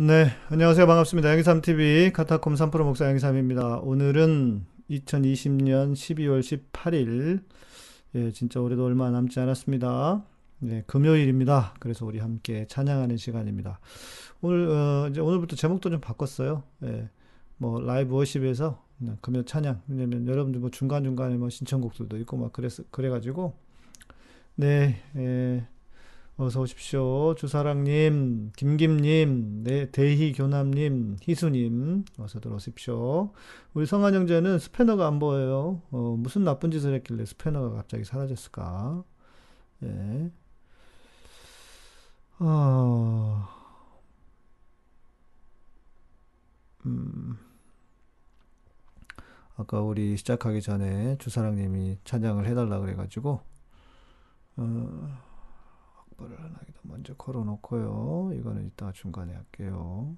네, 안녕하세요. 반갑습니다. 양기삼 TV 카타콤 3프로 목사 양기삼입니다. 오늘은 2020년 12월 18일. 예, 진짜 올해도 얼마 남지 않았습니다. 예, 금요일입니다. 그래서 우리 함께 찬양하는 시간입니다. 오늘 어, 이제 오늘부터 제목도 좀 바꿨어요. 예, 뭐 라이브 워십에서 금요 찬양. 왜냐면 여러분들 뭐 중간 중간에 뭐 신청곡들도 있고 막 그래서 그래가지고 네. 예. 어서 오십시오. 주사랑님, 김김님, 네, 대희교남님, 희수님, 어서 들어오십시오. 우리 성한 형제는 스패너가 안 보여요. 어, 무슨 나쁜 짓을 했길래 스패너가 갑자기 사라졌을까? 예. 어, 음, 아까 우리 시작하기 전에 주사랑님이 찬양을 해달라 그래가지고, 어, 악보를 하나 먼저 걸어 놓고요. 이거는 이따 중간에 할게요.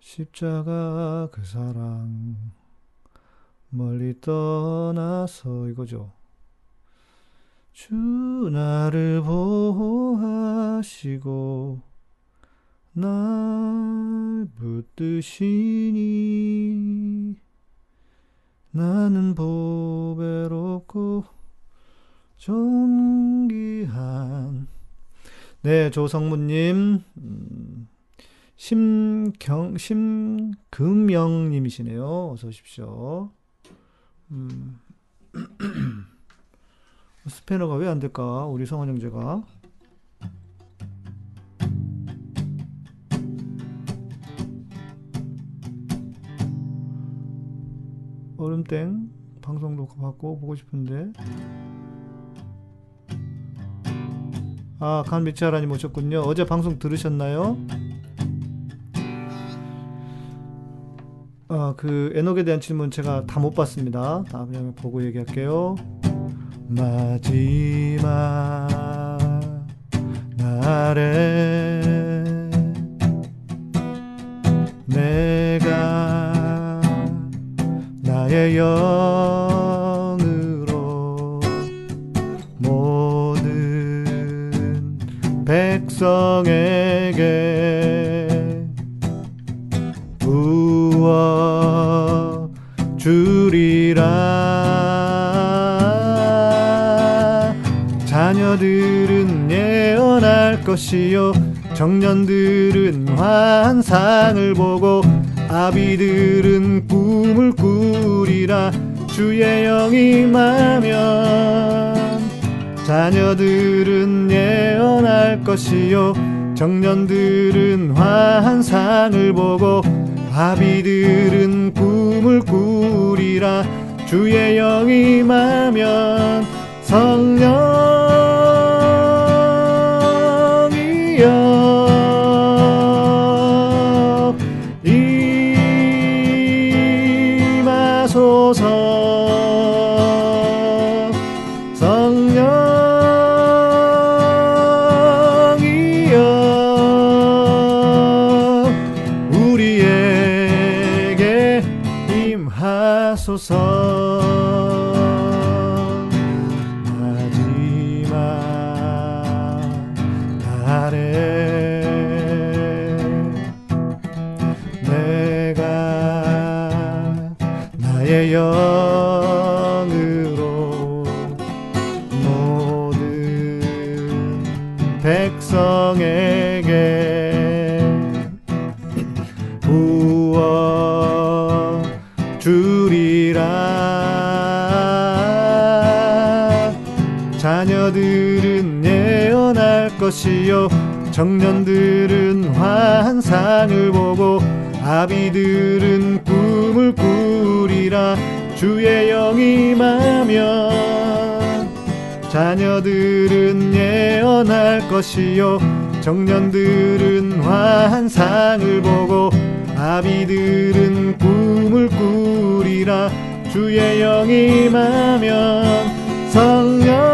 십자가 그 사랑 멀리 떠나서 이거죠. 주 나를 보호하시고 날 붙드시니 나는 보배롭고 존귀한. 네 조성무님 음, 심경 심금영님이시네요. 어서 오십시오. 음. 스패너가 왜 안 될까? 우리 성원 형제가. 얼음땡 방송도 받고 보고 싶은데 아, 간 미치하라님 오셨군요. 어제 방송 들으셨나요? 아, 그 에녹에 대한 질문 제가 다 못 봤습니다. 다음에 보고 얘기할게요. 마지막 날에 내가 나의 여 백성에게 부어 주리라. 자녀들은 예언할 것이요. 청년들은 환상을 보고 아비들은 꿈을 꾸리라. 주의 영이 임하면 자녀들은 예언할 것이요. 청년들은 환상을 보고 아비들은 꿈을 꾸리라. 주의 영이 임하면 성령이여. 임하소서 청년들은 환상을 보고 아비들은 꿈을 꾸리라. 주의 영이 임하면 자녀들은 예언할 것이요. 청년들은 환상을 보고 아비들은 꿈을 꾸리라. 주의 영이 임하면 성령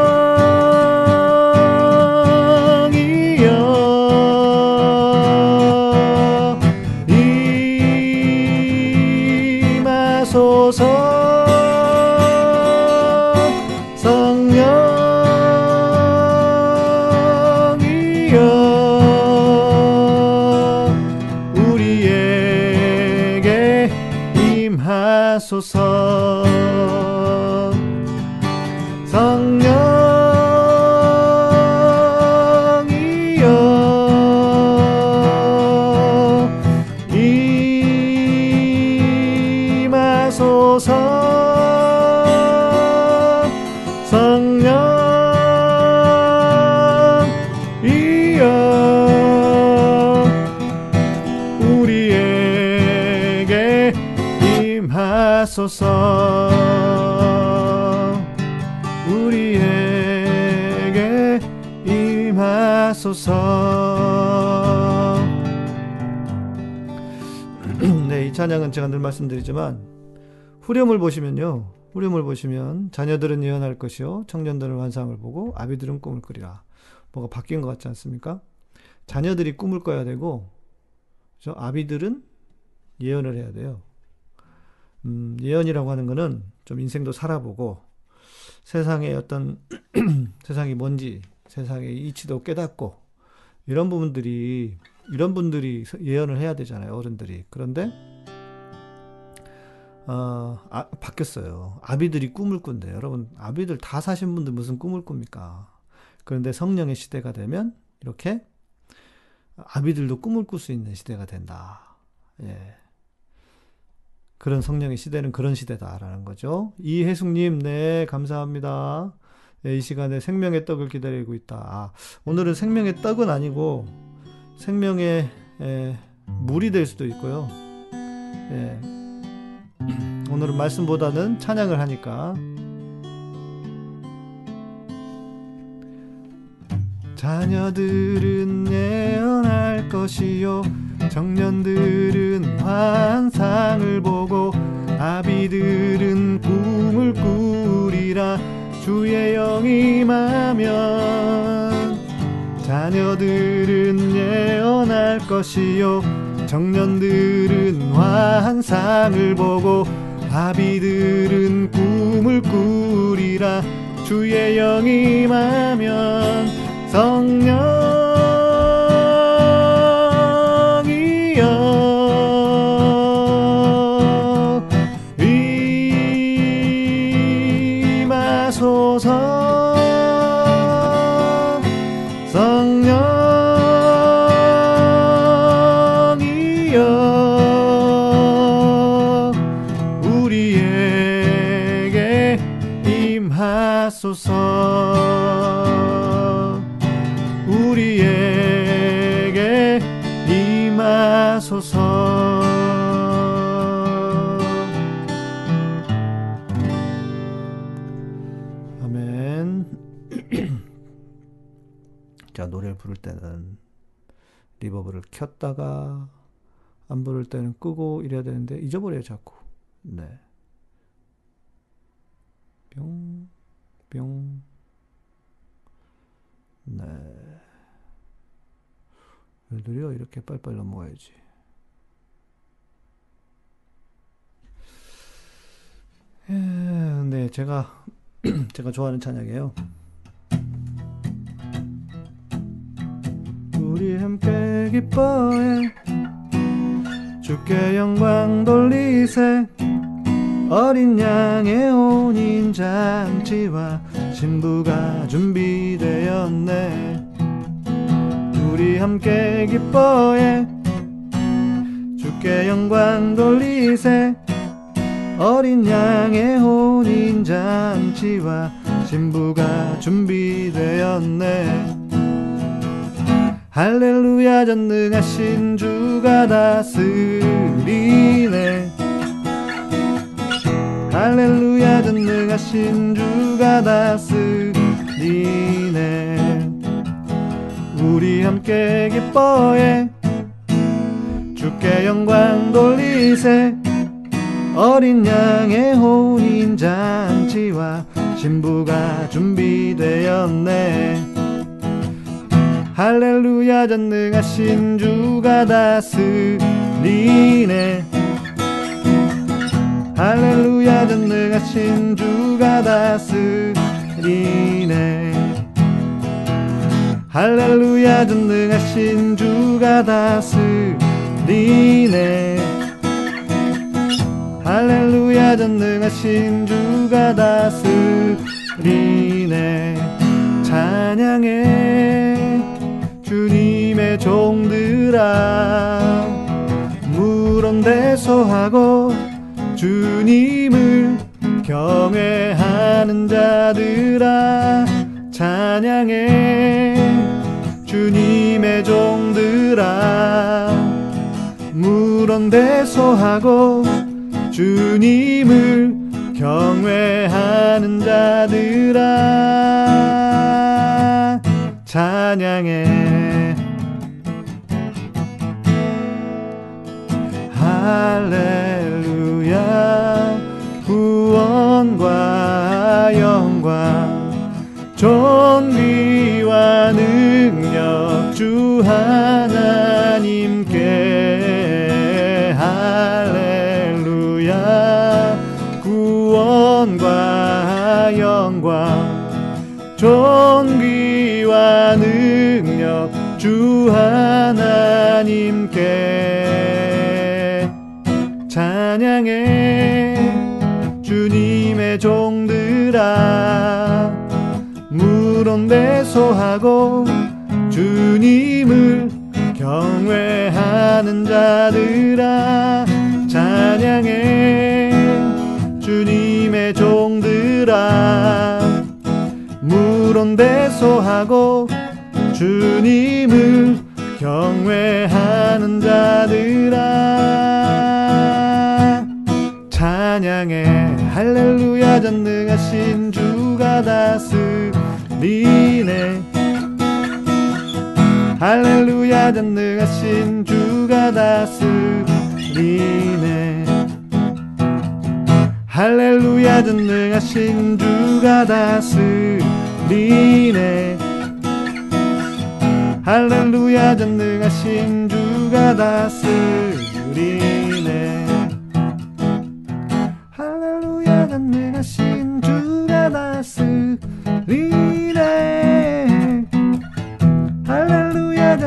말씀드리지만 후렴을 보시면요. 후렴을 보시면 자녀들은 예언할 것이요 청년들은 환상을 보고 아비들은 꿈을 꾸리라. 뭐가 바뀐 것 같지 않습니까? 자녀들이 꿈을 꿔야 되고 저 아비들은 예언을 해야 돼요. 음, 예언이라고 하는 거는 좀 인생도 살아보고 세상의 어떤 세상이 뭔지 세상의 이치도 깨닫고 이런 부분들이 이런 분들이 예언을 해야 되잖아요 어른들이 그런데 어, 아, 바뀌었어요 아비들이 꿈을 꾼대 여러분 아비들 다 사신 분들 무슨 꿈을 꿉니까 그런데 성령의 시대가 되면 이렇게 아비들도 꿈을 꿀 수 있는 시대가 된다 예. 그런 성령의 시대는 그런 시대다라는 거죠. 이혜숙님, 네, 감사합니다. 네, 이 시간에 생명의 떡을 기다리고 있다. 아, 오늘은 생명의 떡은 아니고 생명의 에, 물이 될 수도 있고요. 예, 오늘은 말씀보다는 찬양을 하니까. 자녀들은 예언할 것이요. 청년들은 환상을 보고 아비들은 꿈을 꾸리라. 주의 영이 마면 자녀들은 예언할 것이요. 청년들은 환상을 보고 아비들은 꿈을 꾸리라. 주의 영이 마면 성령 켰다가 안 부를 때는 끄고 이래야 되는데 잊어버려요 자꾸. 네. 뿅, 뿅. 네. 느려 이렇게 빨빨 넘어가야지. 예, 네, 제가 제가 좋아하는 찬양이에요. 우리 함께 기뻐해. 주께 영광 돌리세. 어린 양의 혼인 잔치와 신부가 준비되었네. 우리 함께 기뻐해. 주께 영광 돌리세. 어린 양의 혼인 잔치와 신부가 준비되었네 할렐루야 전능하신 주가 다스리네. 할렐루야 전능하신 주가 다스리네. 우리 함께 기뻐해. 주께 영광 돌리세. 어린 양의 혼인 잔치와 신부가 준비되었네 할렐루야 전능하신 주가 다스리네. 할렐루야 전능하신 주가 다스리네. 할렐루야 전능하신 주가 다스리네. 할렐루야 전능하신 주가 다스리네. 찬양해 주님의 종들아 물론 대소하고 주님을 경외하는 자들아 찬양해. 주님의 종들아 물론 대소하고 주님을 경외하는 자들아 찬양해 할렐루야. 구원과 영광 존귀와 능력 주하 물론 대소하고 주님을 경외하는 자들아 찬양해. 주님의 종들아 물론 대소하고 주님을 경외하는 자들아 찬양해. 할렐루야 전능하신 주가 다스 리네. 할렐루야 전능하신 주가 다스리네. 할렐루야 전능하신 주가 다스리네. 할렐루야 전능하신 주가 다스리네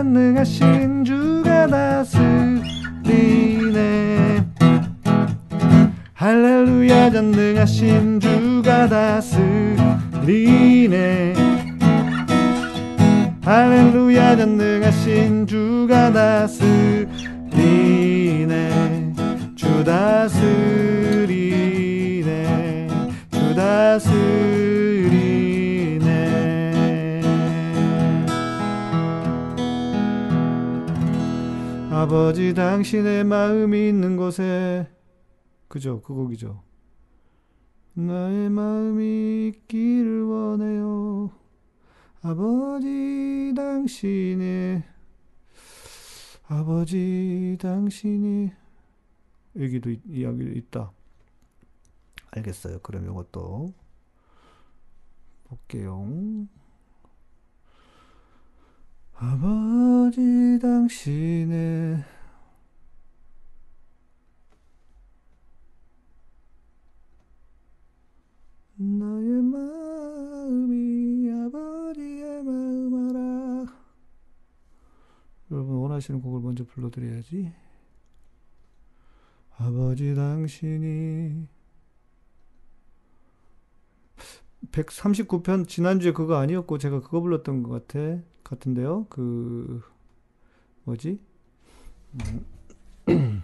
전능하신 주가 다스리네. 할렐루야 전능하신 주가 다스리네. 할렐루야 전능하신 주가 다스리네. 주 다스리네. 주 다스리네 아버지 당신의 마음이 있는 곳에 그죠 그 곡이죠 나의 마음이 있기를 원해요 아버지 당신의 아버지 당신이 여기도 이- 이야기 있다. 알겠어요. 그럼 이것도 볼게요. 아버지 당신의 나의 마음이 아버지의 마음 알아. 여러분 원하시는 곡을 먼저 불러드려야지. 아버지 당신이 139편 지난주에 그거 아니었고 제가 그거 불렀던 것 같아 같은데요. 그 뭐지? 음.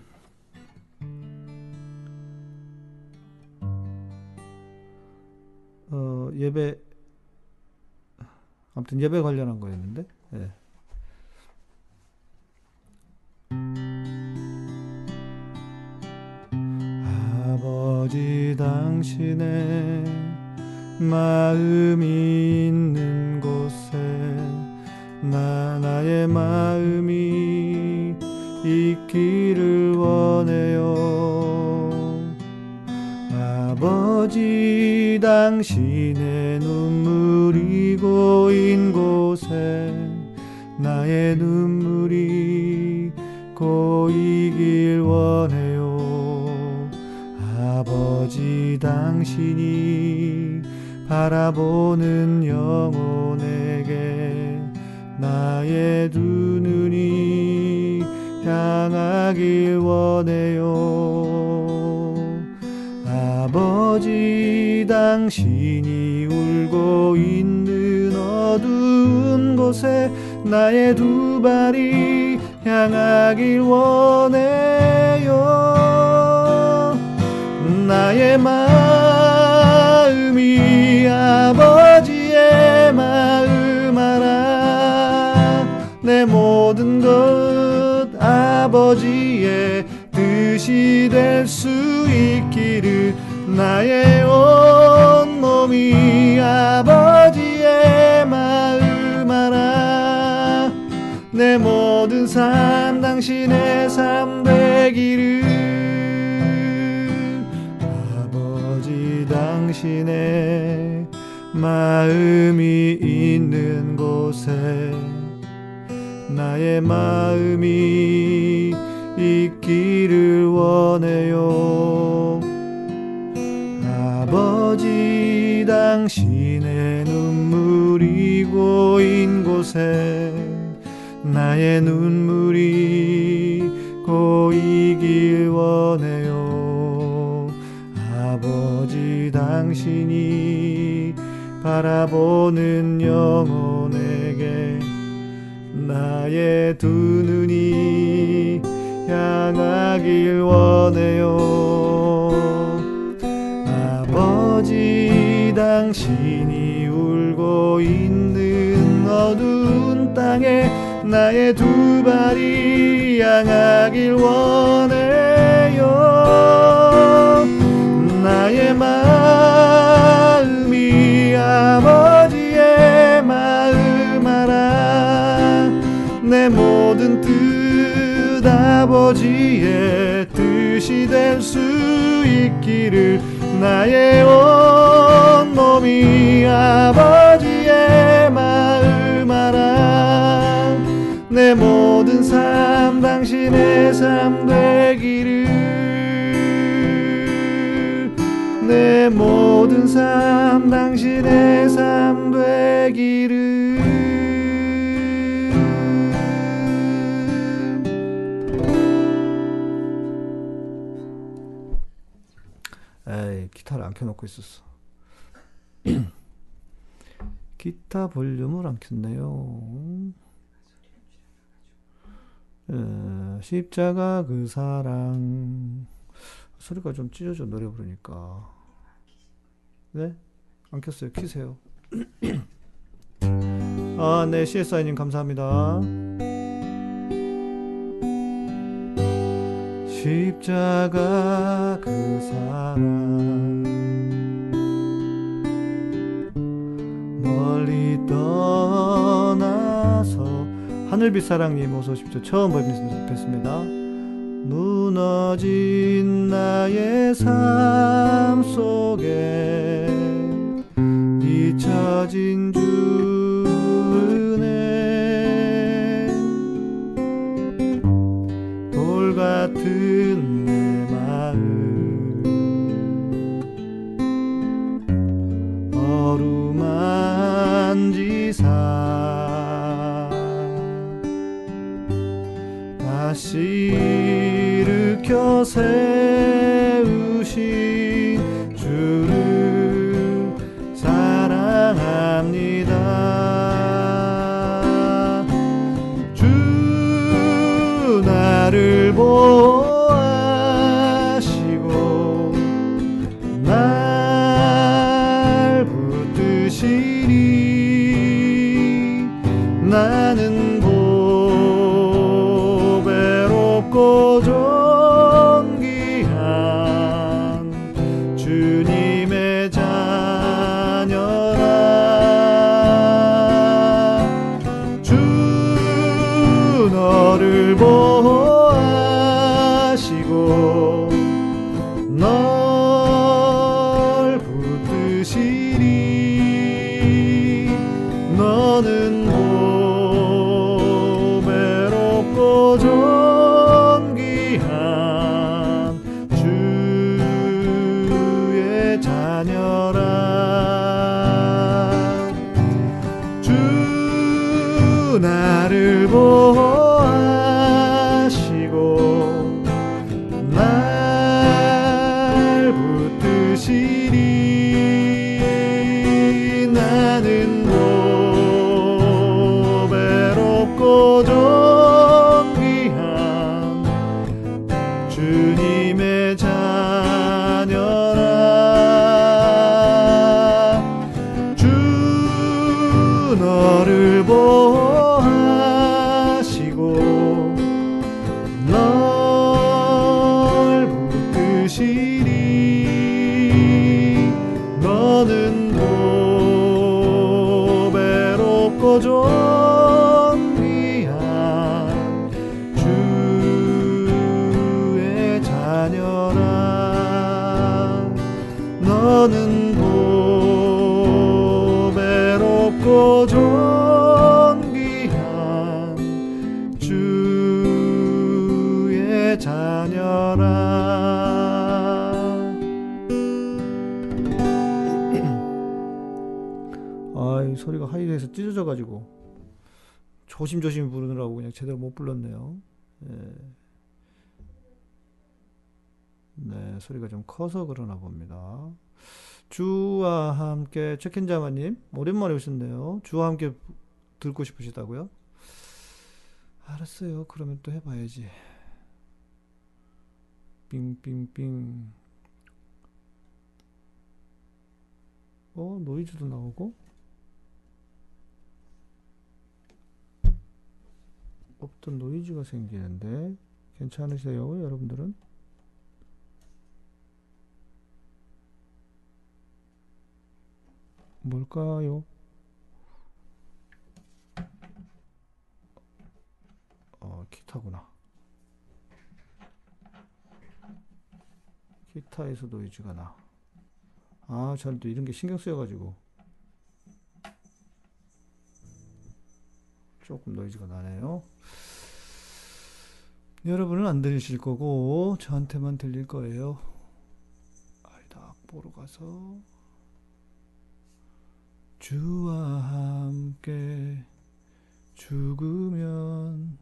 어 예배 아무튼 예배 관련한 거였는데. 예. 아버지 당신의 마음이 있는 마음이 있기를 원해요. 아버지 당신의 눈물이 고인 곳에 나의 눈물이 고이길 원해요. 아버지 당신이 바라보는 영혼에게 나의 두 눈이 향하길 원해요. 아버지 당신이 울고 있는 어두운 곳에 나의 두 발이 향하길 원해요. 나의 마음이 아버지 내 모든 것 아버지의 뜻이 될 수 있기를 나의 온 몸이 아버지의 마음 알아. 내 모든 삶 당신의 삶 되기를 아버지 당신의 마음이 있는 곳에 나의 마음이 있기를 원해요. 아버지 당신의 눈물이 고인 곳에 나의 눈물이 고이길 원해요. 아버지 당신이 바라보는 영혼에게 나의 두 눈이 향하길 원해요. 아버지 당신이 울고 있는 어두운 땅에 나의 두 발이 향하길 원해요. 나의 마음이 아버 내 모든 뜻 아버지의 뜻이 될 수 있기를 나의 온 몸이 아버지의 마음 알아. 내 모든 삶 당신의 삶 되기를. 내 모든 삶 당신의 삶 되기를 켜놓고 있었어. 기타 볼륨을 안 켰네요. 에, 십자가 그 사랑. 소리가 좀 찢어져 노래 부르니까. 네? 안 켰어요. 키세요. 아네 CSI님 감사합니다. 십자가 그 사랑 멀리 떠나서 하늘빛 사랑님 어서 오십시오. 처음 뵙습니다. 무너진 나의 삶 속에 잊혀진 주 다시 일으 이 소리가 하이에서 찢어져 가지고 조심조심 부르느라고 그냥 제대로 못 불렀네요. 예. 네, 소리가 좀 커서 그러나 봅니다. 주와 함께 체킨자마님 오랜만에 오셨네요. 주와 함께 듣고 싶으시다고요? 알았어요. 그러면 또 해봐야지. 빙빙빙. 어 노이즈도 나오고. 없던 노이즈가 생기는데 괜찮으세요, 여러분들은? 뭘까요? 어, 기타구나. 기타에서 노이즈가 나. 아, 저는 또 이런 게 신경 쓰여가지고. 조금 노이즈가 나네요. 여러분은 안 들리실 거고, 저한테만 들릴 거예요. 아이다, 보러 가서. 주와 함께 죽으면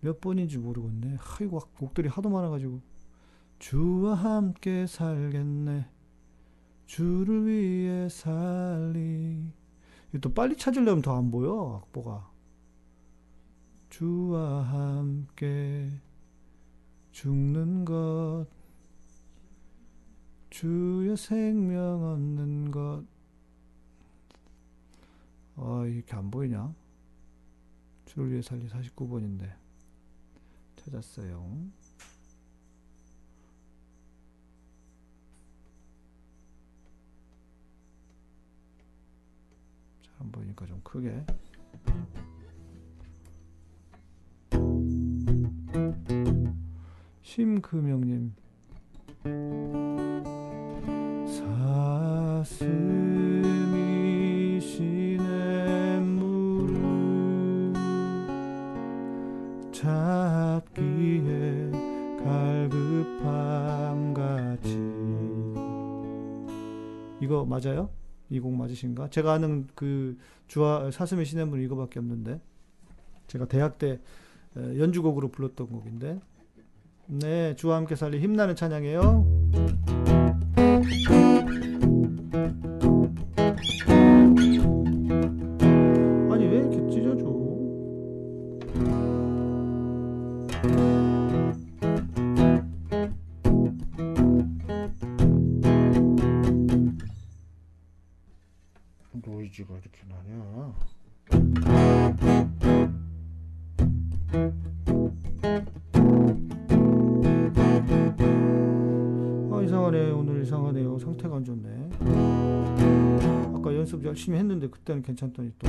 몇 번인지 모르겠네. 아이고 곡들이 하도 많아가지고 주와 함께 살겠네. 주를 위해 살리. 또 빨리 찾으려면 더 안 보여 악보가. 주와 함께 죽는 것 주의 생명 얻는 것 아, 이렇게 안 보이냐? 주를 위해 살리 49번인데. 찾았어요. 잘 안 보이니까 좀 크게. 심금영님. 사슴이 시냇 물을 잡기에 갈급함 같이 이거 맞아요? 이 곡 맞으신가? 제가 아는 그 주와 사슴의 시냇 물 이거밖에 없는데 제가 대학 때 에, 연주곡으로 불렀던 곡인데 네 주와 함께 살리 힘나는 찬양이에요. 그때는 괜찮더니 또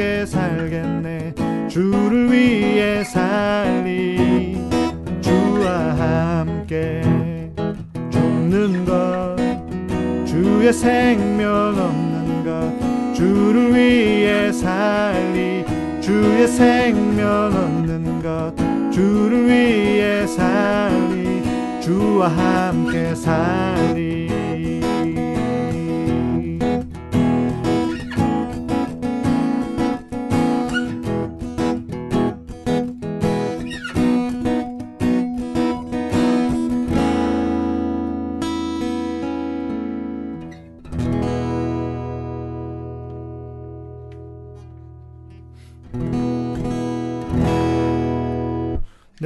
함께 살겠네. 주를 위해 살리. 주와 함께 죽는 것. 주의 생명 없는 것. 주를 위해 살리. 주의 생명 없는 것. 주를 위해 살리. 주와 함께 살리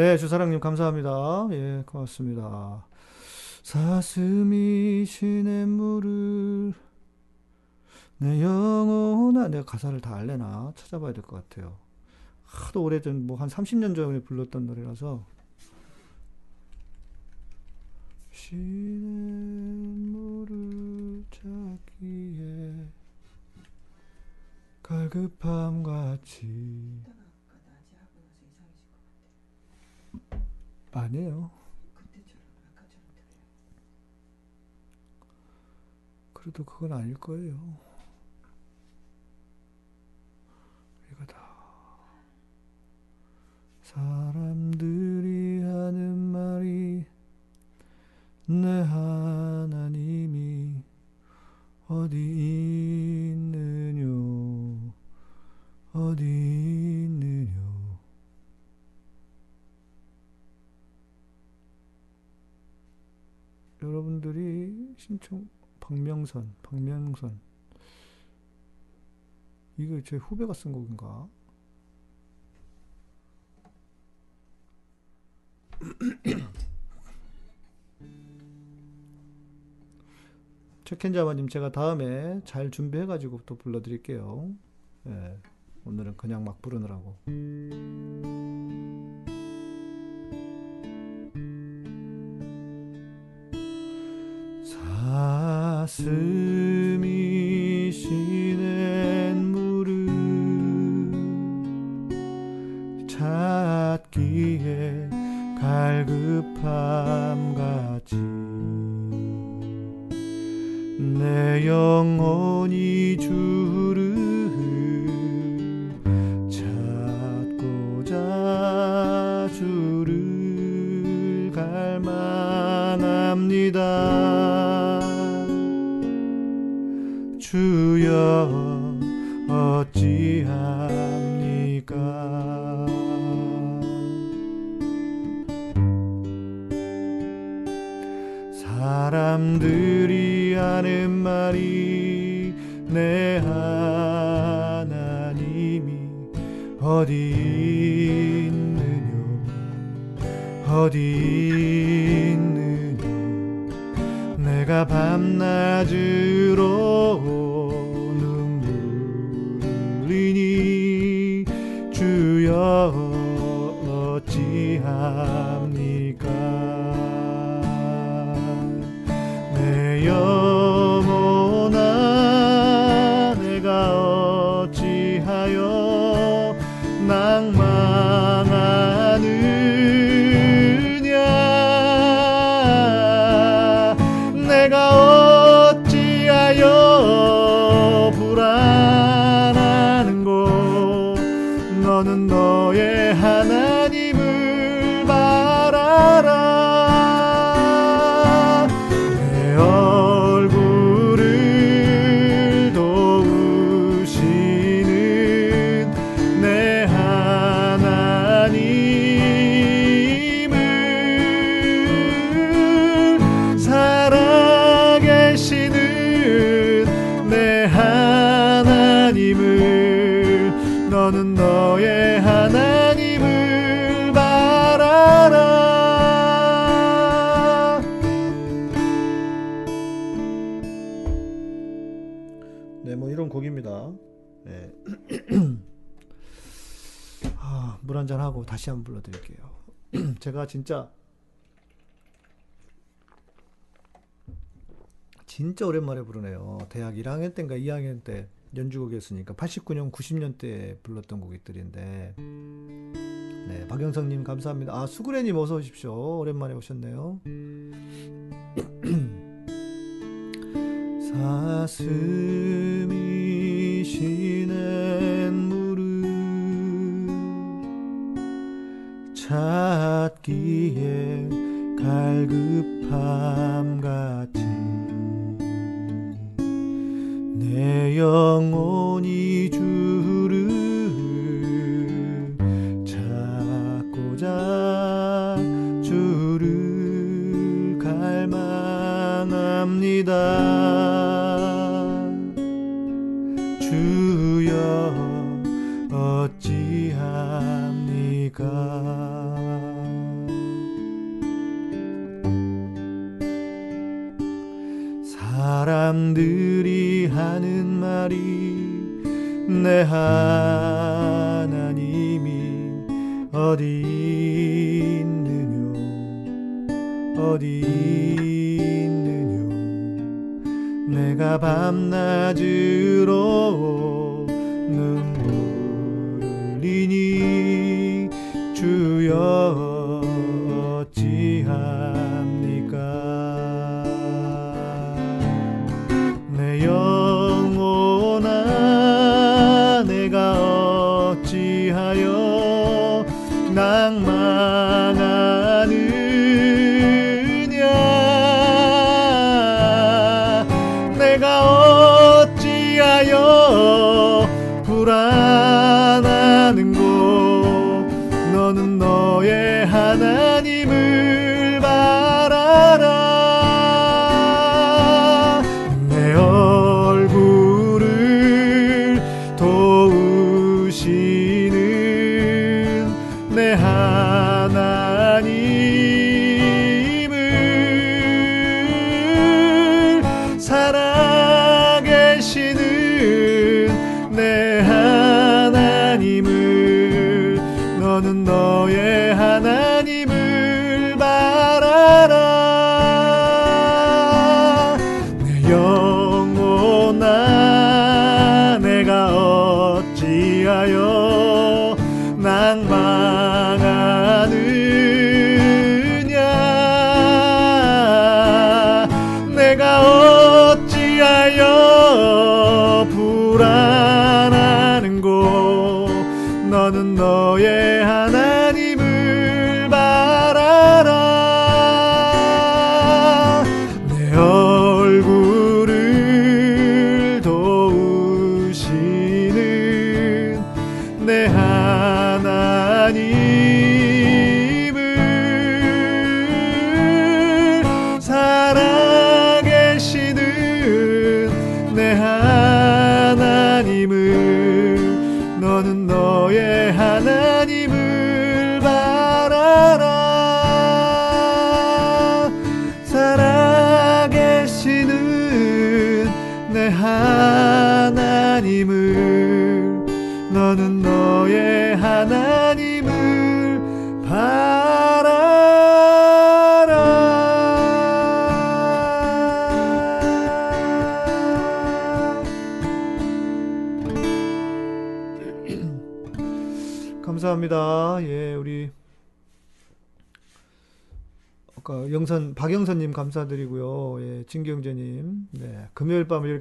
네, 주사랑님 감사합니다. 예, 고맙습니다. 사슴이 시냇물을 내 영혼아 내가 가사를 다 알래나 찾아봐야 될 것 같아요. 하도 오래전 뭐 한 30년 전에 불렀던 노래라서 시냇물을 찾기에 갈급함 같이 아니에요. 그래도 그건 아닐 거예요. 이거다. 사람들이 하는 말이 내 하나님이 어디 있느뇨 어디 있느뇨 여러분들이 신청 박명선 박명선 이거 제 후배가 쓴 곡인가? 책현자마님 제가 다음에 잘 준비해 가지고 또 불러드릴게요. 예, 오늘은 그냥 막 부르느라고. 사슴이 시냇물을 찾기에 갈급함 같이. 내 영혼이 주 어디 있느뇨 내가 밤낮으로 너는 너의 하나님을 바라라 네, 뭐 이런 곡입니다. 네. 아, 물 한잔 하고 다시 한번 불러드릴게요. 제가 진짜 진짜 오랜만에 부르네요. 대학 1학년 때인가 2학년 때 연주곡이었으니까 89년, 90년대 불렀던 곡들인데 네, 박영성님 감사합니다. 아 수구레님 어서 오십시오. 오랜만에 오셨네요. 사슴이 시낸 무릎 찾기에 갈급함 같이 내 영혼이 주를 찾고자 주를 갈망합니다. 주여 사람들이 하는 말이 내 하나님이 어디 있느뇨? 어디 있느뇨? 내가 밤낮으로 눈물을 흘리니 주여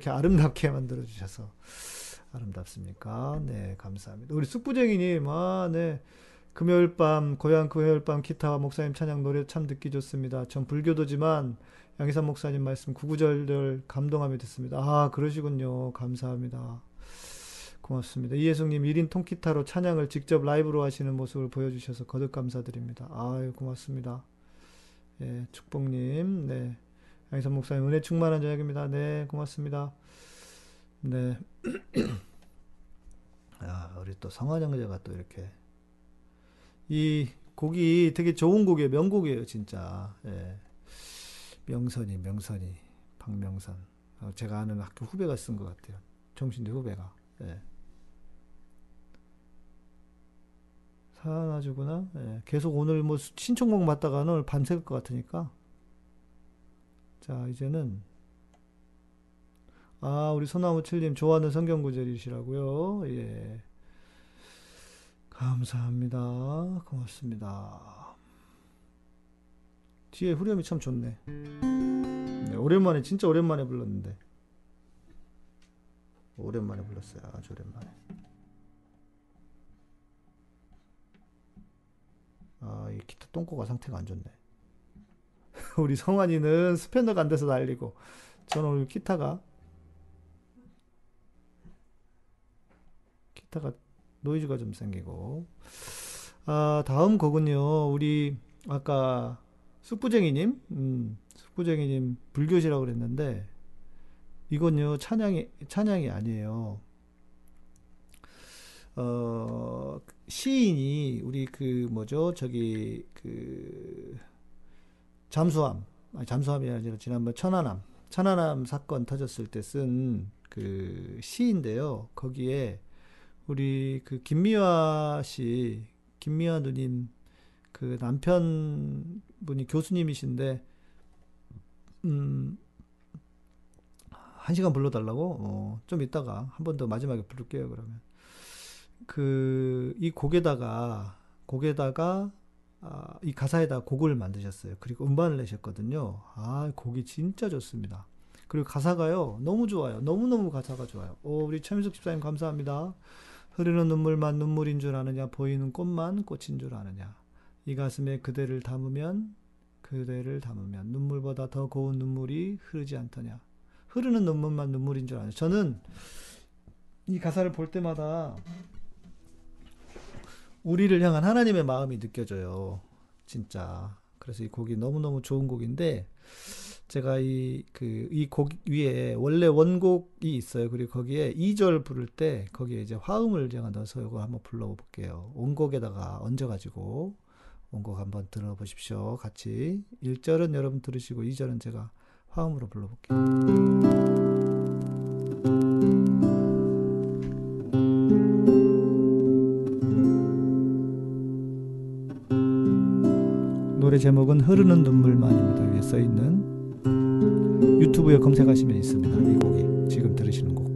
이렇게 아름답게 만들어 주셔서 아름답습니까? 네, 감사합니다. 우리 쑥부쟁이님, 아, 네, 금요일 밤 고향 금요일 밤 기타와 목사님 찬양 노래 참 듣기 좋습니다. 전 불교도지만 양희삼 목사님 말씀 구구절절 감동하며 듣습니다. 아, 그러시군요. 감사합니다. 고맙습니다. 이혜숙님 1인 통기타로 찬양을 직접 라이브로 하시는 모습을 보여주셔서 거듭 감사드립니다. 아유 고맙습니다. 예, 축복님, 네, 양희선 목사님 은혜 충만한 저녁입니다. 네, 고맙습니다. 네, 아, 우리 또 성환영자가 또 이렇게 이 곡이 되게 좋은 곡이에요. 명곡이에요, 진짜. 예, 명선이, 명선이, 박명선. 어, 제가 아는 학교 후배가 쓴 것 같아요. 정신대 후배가. 예. 사나주구나. 예, 계속 오늘 뭐 신청곡 맞다가는 오늘 밤샐 것 같으니까. 자, 이제는 아, 우리 소나무칠님 좋아하는 성경 구절이시라고요. 예. 감사합니다. 고맙습니다. 뒤에 후렴이 참 좋네. 네, 오랜만에, 진짜 오랜만에 불렀는데. 오랜만에 불렀어요. 아주 오랜만에. 아, 이 기타 똥꼬가 상태가 안 좋네. 우리 성환이는 스패너가 안 돼서 날리고, 저는 오늘 기타가, 기타가 노이즈가 좀 생기고. 아, 다음 곡은요, 우리, 아까, 쑥부쟁이님, 음, 쑥부쟁이님 불교시라고 그랬는데, 이건요, 찬양이, 찬양이 아니에요. 어, 시인이, 우리 그, 뭐죠, 저기, 그, 잠수함, 아니, 잠수함이 아니라 지난번 천안함, 천안함 사건 터졌을 때 쓴 그 시인데요. 거기에 우리 그 김미화 씨, 김미화 누님 그 남편분이 교수님이신데, 음, 한 시간 불러달라고? 어, 좀 이따가 한 번 더 마지막에 부를게요, 그러면. 그, 이 곡에다가, 곡에다가, 아, 이 가사에다 곡을 만드셨어요. 그리고 음반을 내셨거든요. 아, 곡이 진짜 좋습니다. 그리고 가사가요, 너무 좋아요. 너무너무 가사가 좋아요. 오, 우리 최민숙 집사님 감사합니다. 흐르는 눈물만 눈물인 줄 아느냐, 보이는 꽃만 꽃인 줄 아느냐. 이 가슴에 그대를 담으면, 그대를 담으면 눈물보다 더 고운 눈물이 흐르지 않더냐. 흐르는 눈물만 눈물인 줄 아느냐. 저는 이 가사를 볼 때마다 우리를 향한 하나님의 마음이 느껴져요. 진짜. 그래서 이 곡이 너무너무 좋은 곡인데, 제가 이, 그, 이 곡 위에 원래 원곡이 있어요. 그리고 거기에 2절 부를 때, 거기에 이제 화음을 제가 넣어서 이거 한번 불러 볼게요. 원곡에다가 얹어 가지고, 원곡 한번 들어보십시오. 같이. 1절은 여러분 들으시고, 2절은 제가 화음으로 불러 볼게요. 제목은 흐르는 눈물만입니다. 위에 써 있는 유튜브에 검색하시면 있습니다. 이 곡이 지금 들으시는 곡.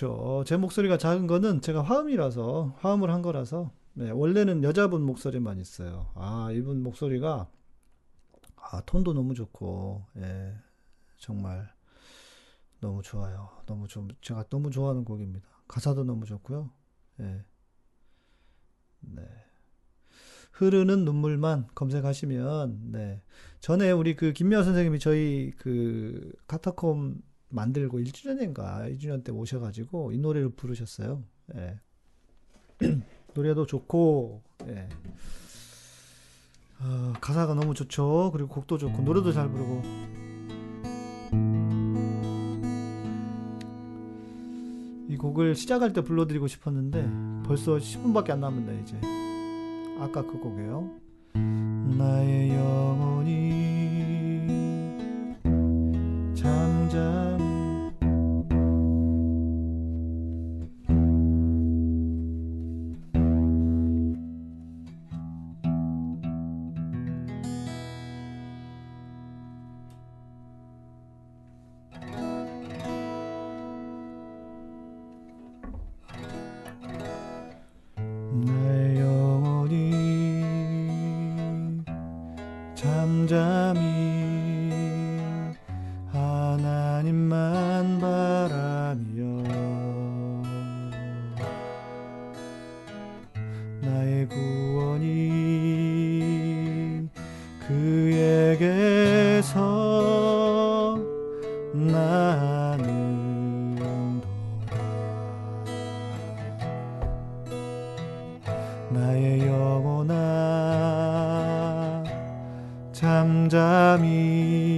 좋죠. 제 목소리가 작은 거는 제가 화음이라서, 화음을 한 거라서, 네, 원래는 여자분 목소리만 있어요. 아, 이분 목소리가, 아, 톤도 너무 좋고, 예, 정말 너무 좋아요. 너무 좀, 제가 너무 좋아하는 곡입니다. 가사도 너무 좋고요. 예, 네. 흐르는 눈물만 검색하시면, 네. 전에 우리 그 김미아 선생님이 저희 그 카타콤 만들고 1주년인가 2주년 때 오셔가지고 이 노래를 부르셨어요. 예. 노래도 좋고, 예. 어, 가사가 너무 좋죠. 그리고 곡도 좋고, 노래도 잘 부르고. 이 곡을 시작할 때 불러드리고 싶었는데 벌써 10분밖에 안 남았네, 이제. 아까 그 곡이에요. 나의 영혼이 잠잠 잠잠히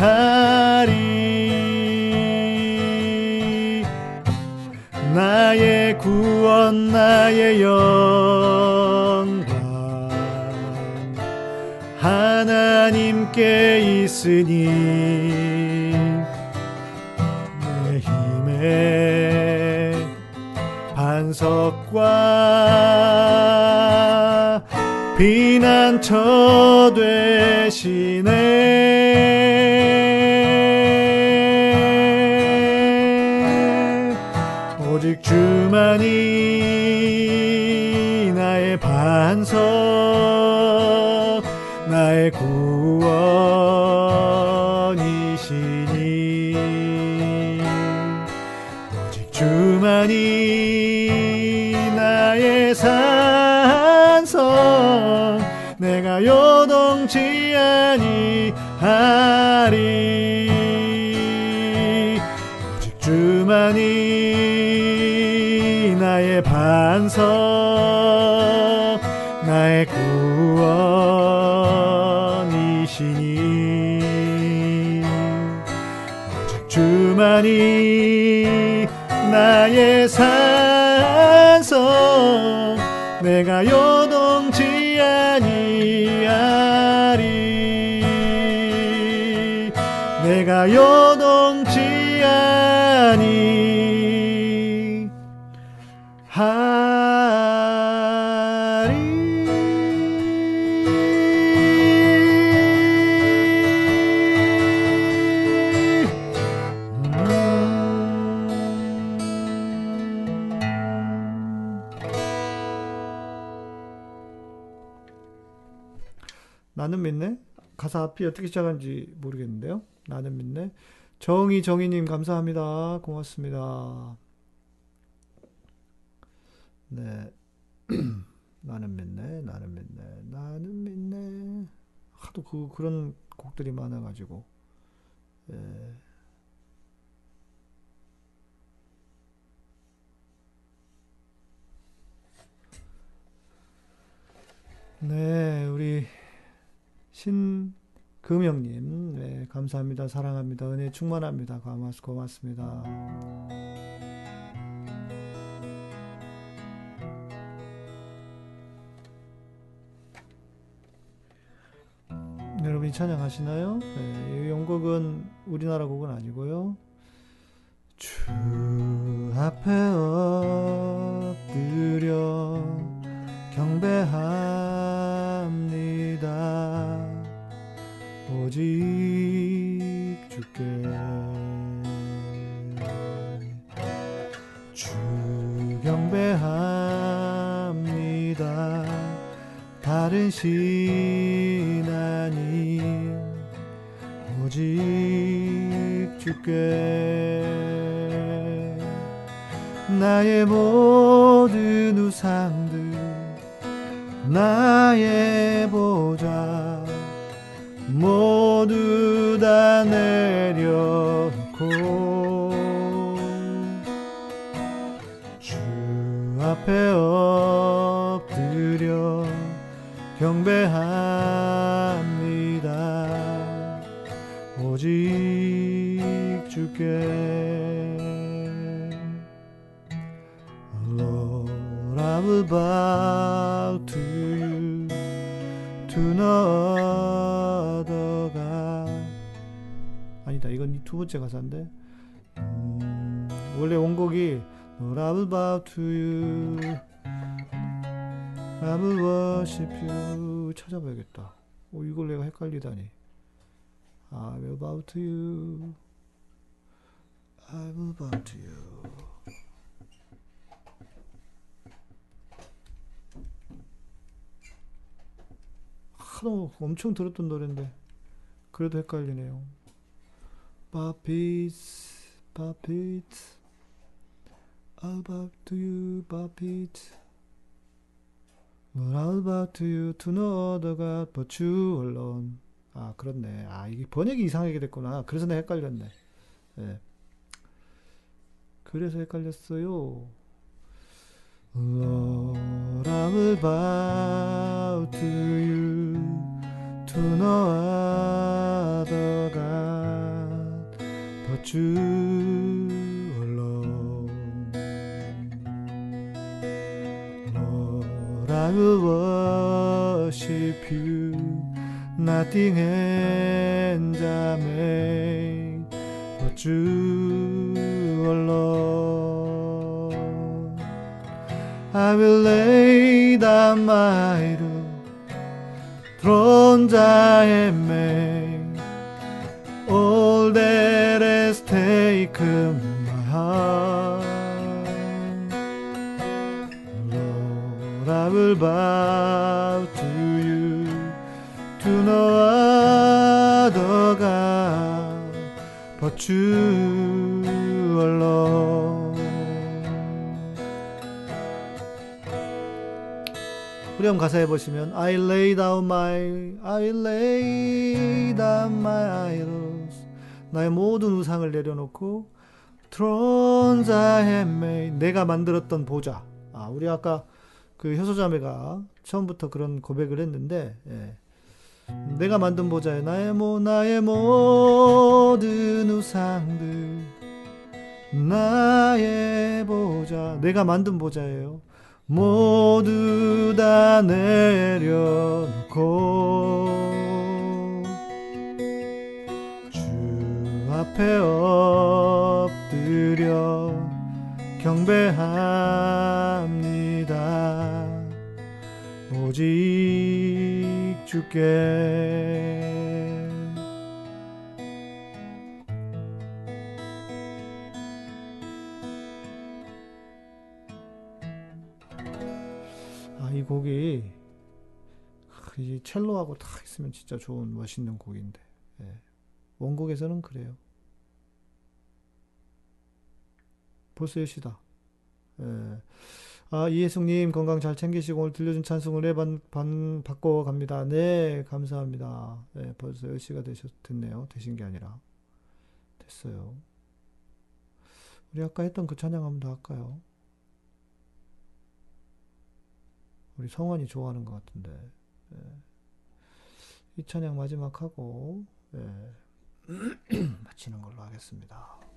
하리. 나의 구원 나의 영광 하나님께 있으니 내 힘의 반석과 피난처 되시네 반 앞이 어떻게 시작하는지 모르겠는데요. 나는 믿네. 정희 정희님 감사합니다. 고맙습니다. 네. 나는 믿네. 나는 믿네. 나는 믿네. 하도 그 그런 곡들이 많아가지고. 예. 네, 우리 신 금영님, 네, 감사합니다. 사랑합니다. 은혜 충만합니다. 고맙, 고맙습니다. 여러분이 찬양하시나요? 네, 이 연곡은 우리나라 곡은 아니고요. 주 앞에 엎드려 경배합 오직 주께 주 경배합니다. 다른 신 아님 오직 주께 나의 모든 우상들 나의 보좌 모 두 다 내려놓고 주 앞에 엎드려 경배합니다. 오직 주께 Lord I will bow to you. To no 아니다 이건 이두 번째 가사인데 음, 원래 원곡이 bow to you will worship you 찾아봐야겠다 오 이걸 내가 헷갈리다니 I will bow to you I will bow to you 하도 엄청 들었던 노래인데 그래도 헷갈리네요. Bopit, Bopit, I'll bow to you, Bopit. But I'll bow to you to no other God but you alone. 아 그렇네. 아 이게 번역이 이상하게 됐구나. 그래서 내가 헷갈렸네. 예. 그래서 헷갈렸어요. Lord, I will bow to you, to no other God but you alone. Lord, I will worship you, nothing hands I made but you alone. I will lay down my idol, thrones I have made, bow to you, to no other God but you alone. 후렴 가사에 보시면 I lay down my I lay down my idols 나의 모든 우상을 내려놓고 thrones I have made 내가 만들었던 보좌 아 우리 아까 그 효소자매가 처음부터 그런 고백을 했는데 예. 내가 만든 보좌에 나의 모 나의 모든 우상들 나의 보좌 내가 만든 보좌예요 모두 다 내려놓고 주 앞에 엎드려 경배합니다 오직 주께 아, 이 곡이 아, 이 첼로하고 딱 있으면 진짜 좋은 멋있는 곡인데 예. 원곡에서는 그래요. 벌써 시다 예. 아, 이혜숙님 건강 잘 챙기시고 오늘 들려준 찬송 은혜 반, 반 받고 갑니다. 네, 감사합니다. 네, 벌써 10시가 되셨, 됐네요. 되신 게 아니라. 됐어요. 우리 아까 했던 그 찬양 한번 더 할까요? 우리 성원이 좋아하는 것 같은데. 예. 이 찬양 마지막 하고, 예. 마치는 걸로 하겠습니다.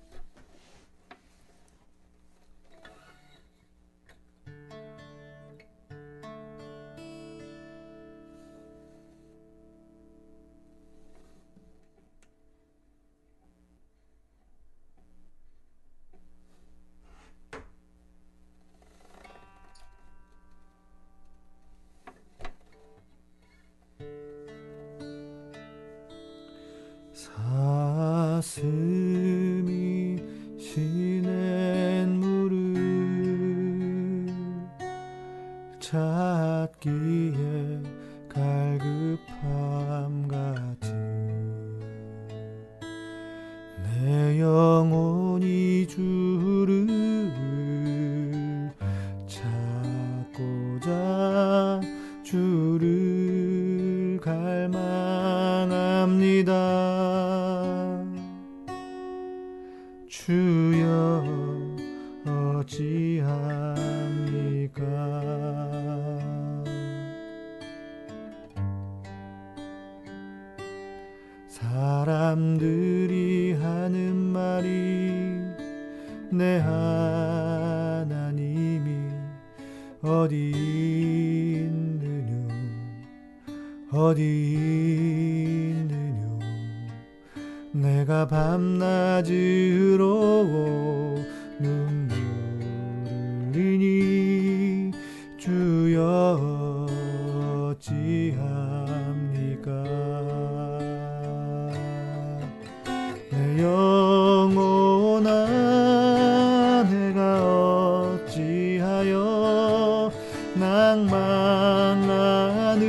낭망하느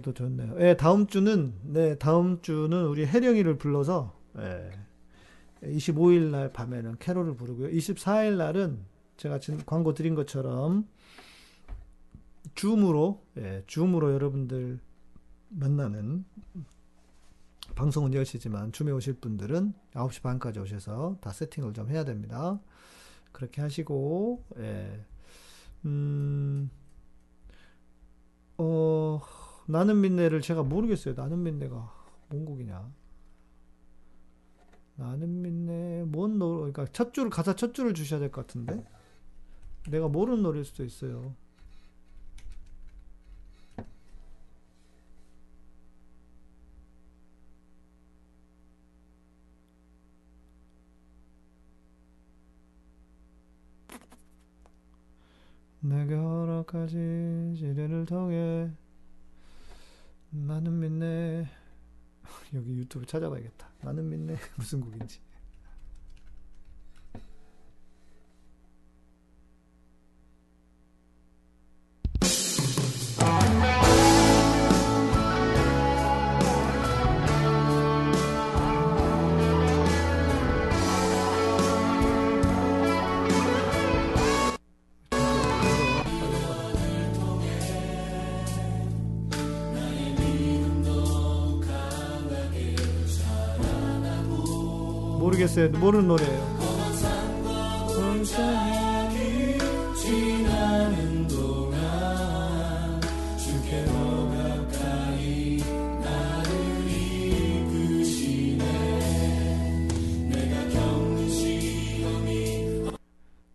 저도 좋네요. 예, 다음 주는 네, 다음 주는 우리 혜령이를 불러서 예, 25일 날 밤에는 캐롤을 부르고요. 24일 날은 제가 지금 광고 드린 것처럼 줌으로 예, 줌으로 여러분들 만나는 방송은 10시지만 줌에 오실 분들은 9시 반까지 오셔서 다 세팅을 좀 해야 됩니다. 그렇게 하시고 예. 음, 어, 나는 민네를 제가 모르겠어요. 나는 민네가 뭔 곡이냐? 나는 민네 뭔 노, 그러니까 첫 줄 가사 첫 줄을 주셔야 될 것 같은데 내가 모르는 노래일 수도 있어요. 내게 허락하신 지뢰를 통해 나는 믿네 여기 유튜브 찾아봐야겠다. 나는 믿네 무슨 곡인지 모르겠어요 모르는 노래예요.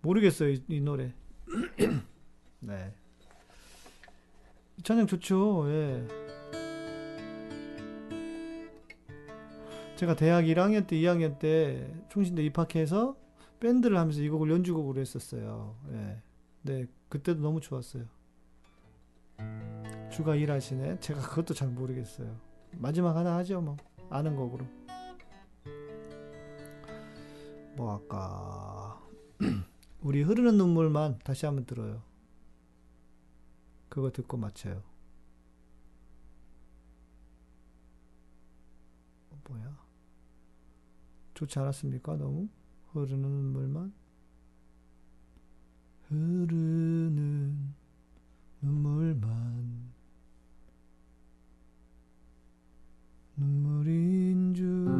모르겠어요 이, 이 노래. 네. 찬양 좋죠. 예 제가 대학 1학년 때 2학년 때 총신대 입학해서 밴드를 하면서 이 곡을 연주곡으로 했었어요 예. 네 그때도 너무 좋았어요 주가 일하시네 제가 그것도 잘 모르겠어요 마지막 하나 하죠 뭐 아는 곡으로 뭐 아까 우리 흐르는 눈물만 다시 한번 들어요. 그거 듣고 맞춰요. 어, 뭐야? 좋지 않았습니까? 너무? 흐르는 눈물만? 흐르는 눈물만. 눈물인 줄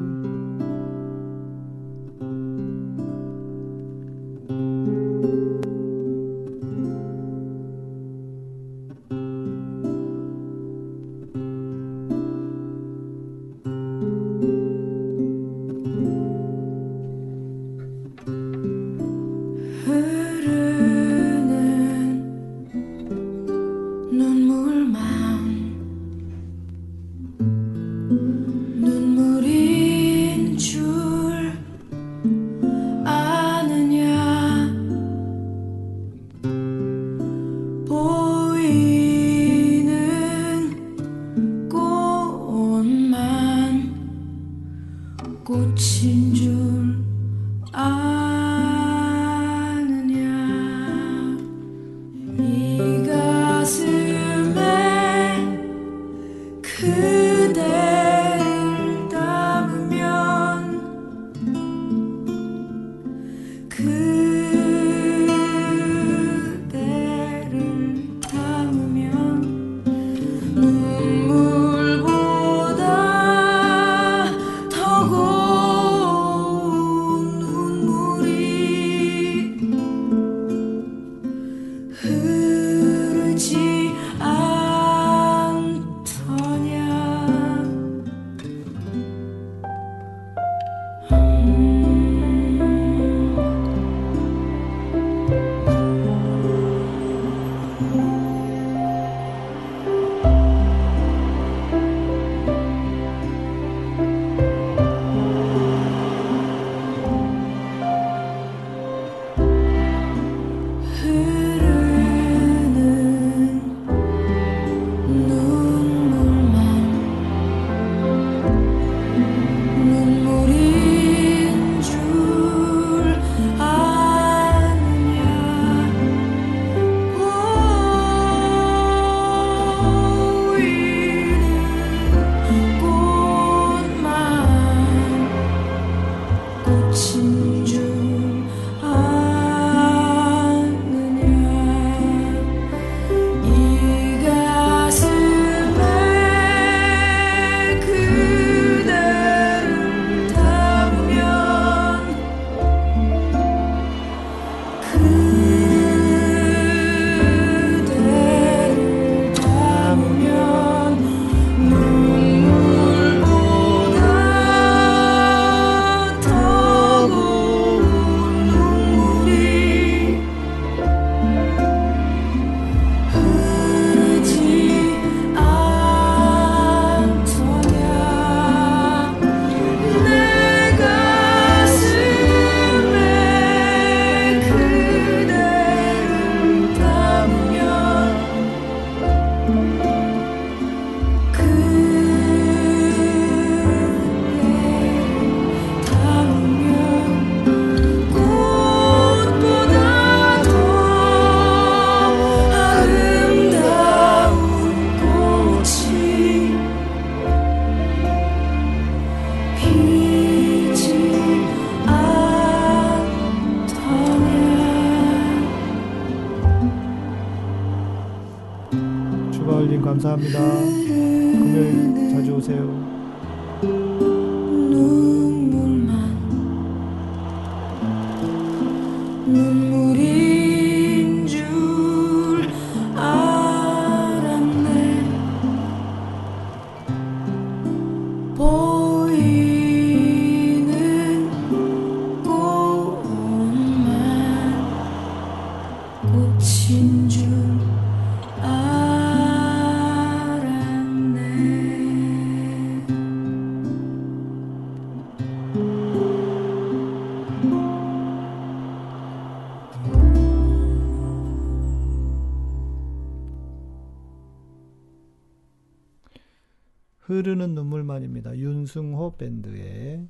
흐르는 눈물만입니다. 윤승호 밴드의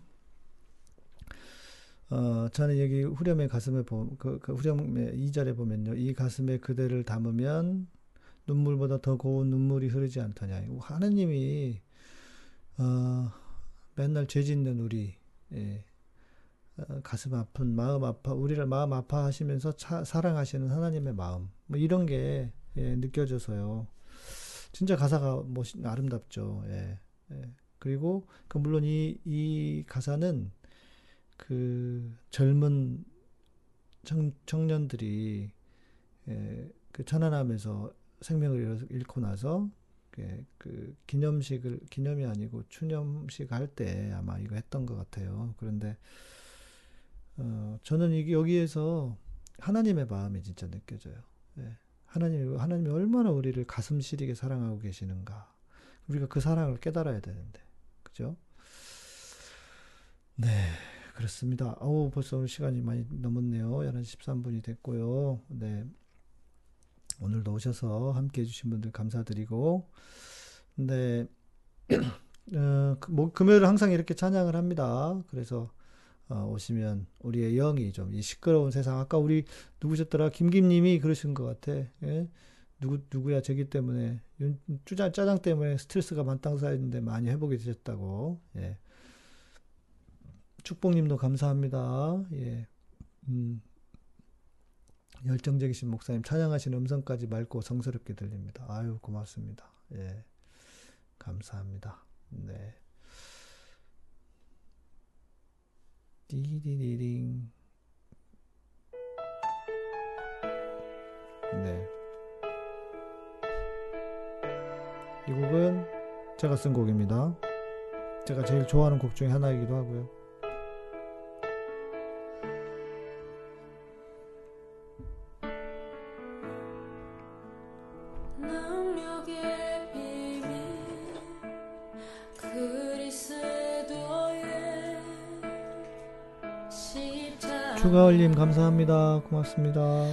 어, 저는 여기 후렴의 가슴에 보, 그, 그 후렴의 2절에 보면요. 이 가슴에 그대를 담으면 눈물보다 더 고운 눈물이 흐르지 않더냐. 하느님이 어, 맨날 죄 짓는 우리 예, 어, 가슴 아픈 마음 아파 우리를 마음 아파하시면서 차, 사랑하시는 하나님의 마음 뭐 이런 게 예, 느껴져서요. 진짜 가사가 멋있 아름답죠. 예. 예. 그리고 그 물론 이, 이 가사는 그 젊은 청, 청년들이 예, 그 천안함에서 생명을 잃고 나서 그, 그 기념식을 기념이 아니고 추념식 할 때 아마 이거 했던 것 같아요. 그런데 어, 저는 이게 여기에서 하나님의 마음이 진짜 느껴져요. 예. 하나님이 하나님이 얼마나 우리를 가슴 시리게 사랑하고 계시는가. 우리가 그 사랑을 깨달아야 되는데. 그죠? 네, 그렇습니다. 어우, 벌써 오늘 시간이 많이 넘었네요. 11시 13분이 됐고요. 네. 오늘도 오셔서 함께 해주신 분들 감사드리고, 네, 어, 그- 뭐, 금요일은 항상 이렇게 찬양을 합니다. 그래서, 어, 오시면 우리의 영이 좀 이 시끄러운 세상, 아까 우리 누구셨더라? 김김님이 그러신 것 같아. 예? 누구, 누구야, 저기 때문에, 윤- 쭈장, 짜장 때문에 스트레스가 만땅 쌓였는데 많이 회복이 되셨다고. 예. 축복님도 감사합니다. 예. 음, 열정적이신 목사님, 찬양하시는 음성까지 맑고 성스럽게 들립니다. 아유, 고맙습니다. 예. 감사합니다. 네. 띠디디링. 네. 이 곡은 제가 쓴 곡입니다. 제가 제일 좋아하는 곡 중에 하나이기도 하고요. 추가 올림 감사합니다. 고맙습니다.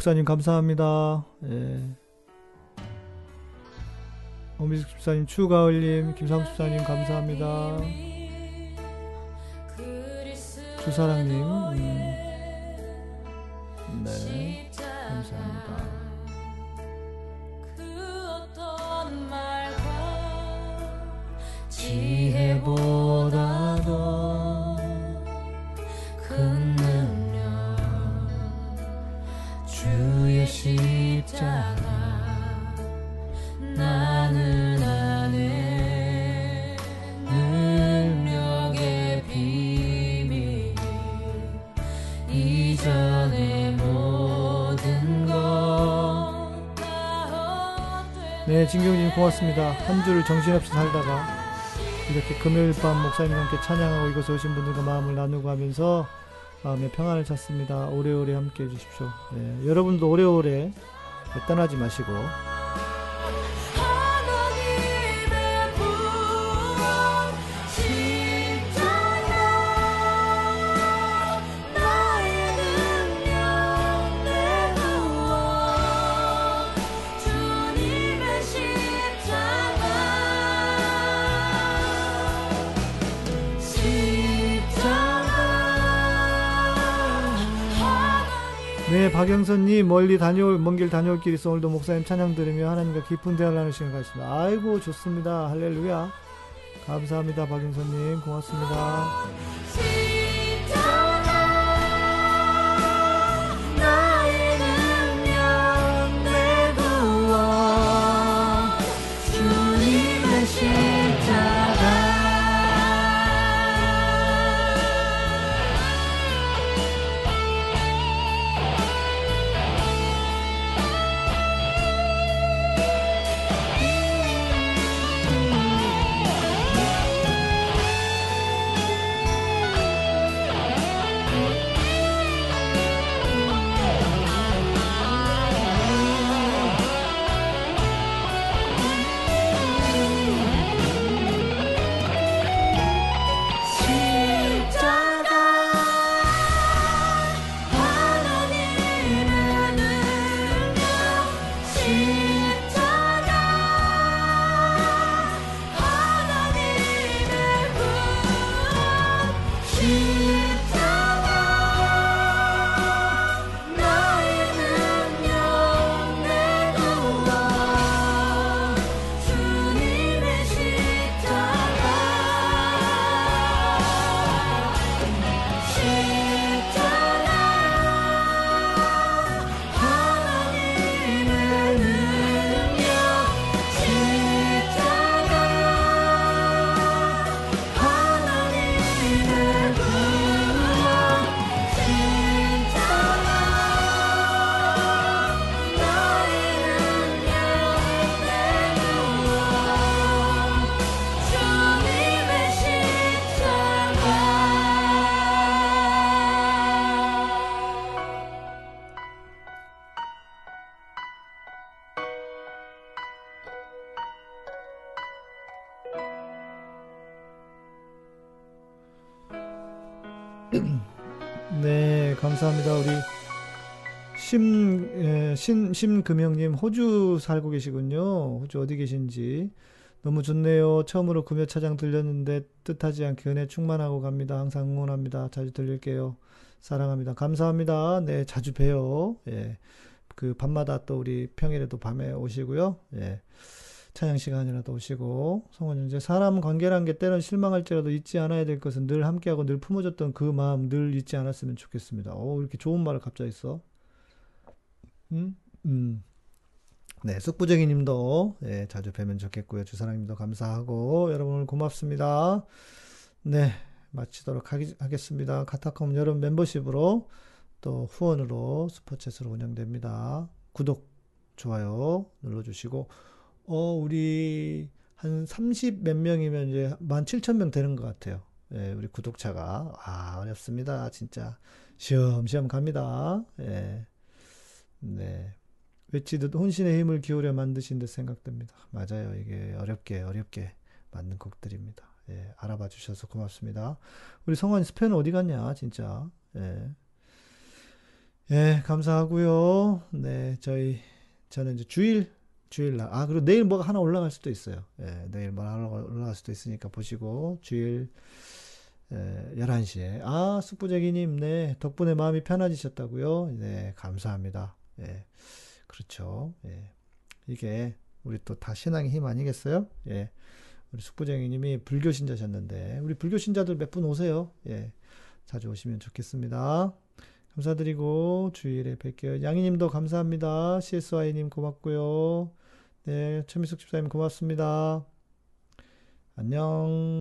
목사님 감사합니다. 예. 오미숙 집사님, 추가을님, 김상수 집사님 감사합니다. 주사랑님, 음, 고맙습니다. 한 주를 정신없이 살다가 이렇게 금요일 밤 목사님과 함께 찬양하고 이곳에 오신 분들과 마음을 나누고 하면서 마음의 평안을 찾습니다. 오래오래 함께 해주십시오. 네, 여러분도 오래오래 떠나지 마시고 네, 박영선님 멀리 다녀올 먼 길 다녀올 길 있어 오늘도 목사님 찬양 들으며 하나님과 깊은 대화를 나눌 시간 갖습니다. 아이고 좋습니다. 할렐루야. 감사합니다, 박영선님 고맙습니다. 감사합니다. 우리 심, 예, 신, 심금영님, 호주 살고 계시군요. 호주 어디 계신지. 너무 좋네요. 처음으로 금요 차장 들렸는데 뜻하지 않게 은혜 충만하고 갑니다. 항상 응원합니다. 자주 들릴게요. 사랑합니다. 감사합니다. 네, 자주 봬요. 예. 그 밤마다 또 우리 평일에도 밤에 오시고요. 예. 찬양 시간이라도 오시고 성원 이제 사람 관계란 게 때론 실망할지라도 잊지 않아야 될 것은 늘 함께하고 늘 품어줬던 그 마음 늘 잊지 않았으면 좋겠습니다. 오 이렇게 좋은 말을 갑자기 써. 음, 음. 네, 쑥부쟁이님도 예, 자주 뵈면 좋겠고요. 주사랑님도 감사하고 여러분 오늘 고맙습니다. 네, 마치도록 하기, 하겠습니다. 카타콤 여러분 멤버십으로 또 후원으로 슈퍼챗으로 운영됩니다. 구독, 좋아요 눌러주시고 어, 우리 한 30 몇 명이면 이제 17,000명 되는 것 같아요. 예, 우리 구독자가. 아, 어렵습니다. 진짜. 시험시험 갑니다. 예. 네. 외치듯 혼신의 힘을 기울여 만드신 듯 생각됩니다. 맞아요. 이게 어렵게, 어렵게 만든 곡들입니다. 예, 알아봐 주셔서 고맙습니다. 우리 성환 스페인 어디 갔냐, 진짜. 예. 예, 감사하고요. 네, 저희, 저는 이제 주일, 주일날. 아, 그리고 내일 뭐가 하나 올라갈 수도 있어요. 예, 내일 뭐 하나 올라갈 수도 있으니까 보시고, 주일, 예, 11시에. 아, 숙부제기님, 네, 덕분에 마음이 편해지셨다고요? 네, 감사합니다. 예, 그렇죠. 예, 이게, 우리 또 다 신앙의 힘 아니겠어요? 예, 우리 숙부제기님이 불교 신자셨는데, 우리 불교 신자들 몇 분 오세요. 예, 자주 오시면 좋겠습니다. 감사드리고 주일에 뵐게요. 양희님도 감사합니다. CSY님 고맙고요. 네, 최미숙 집사님 고맙습니다. 안녕.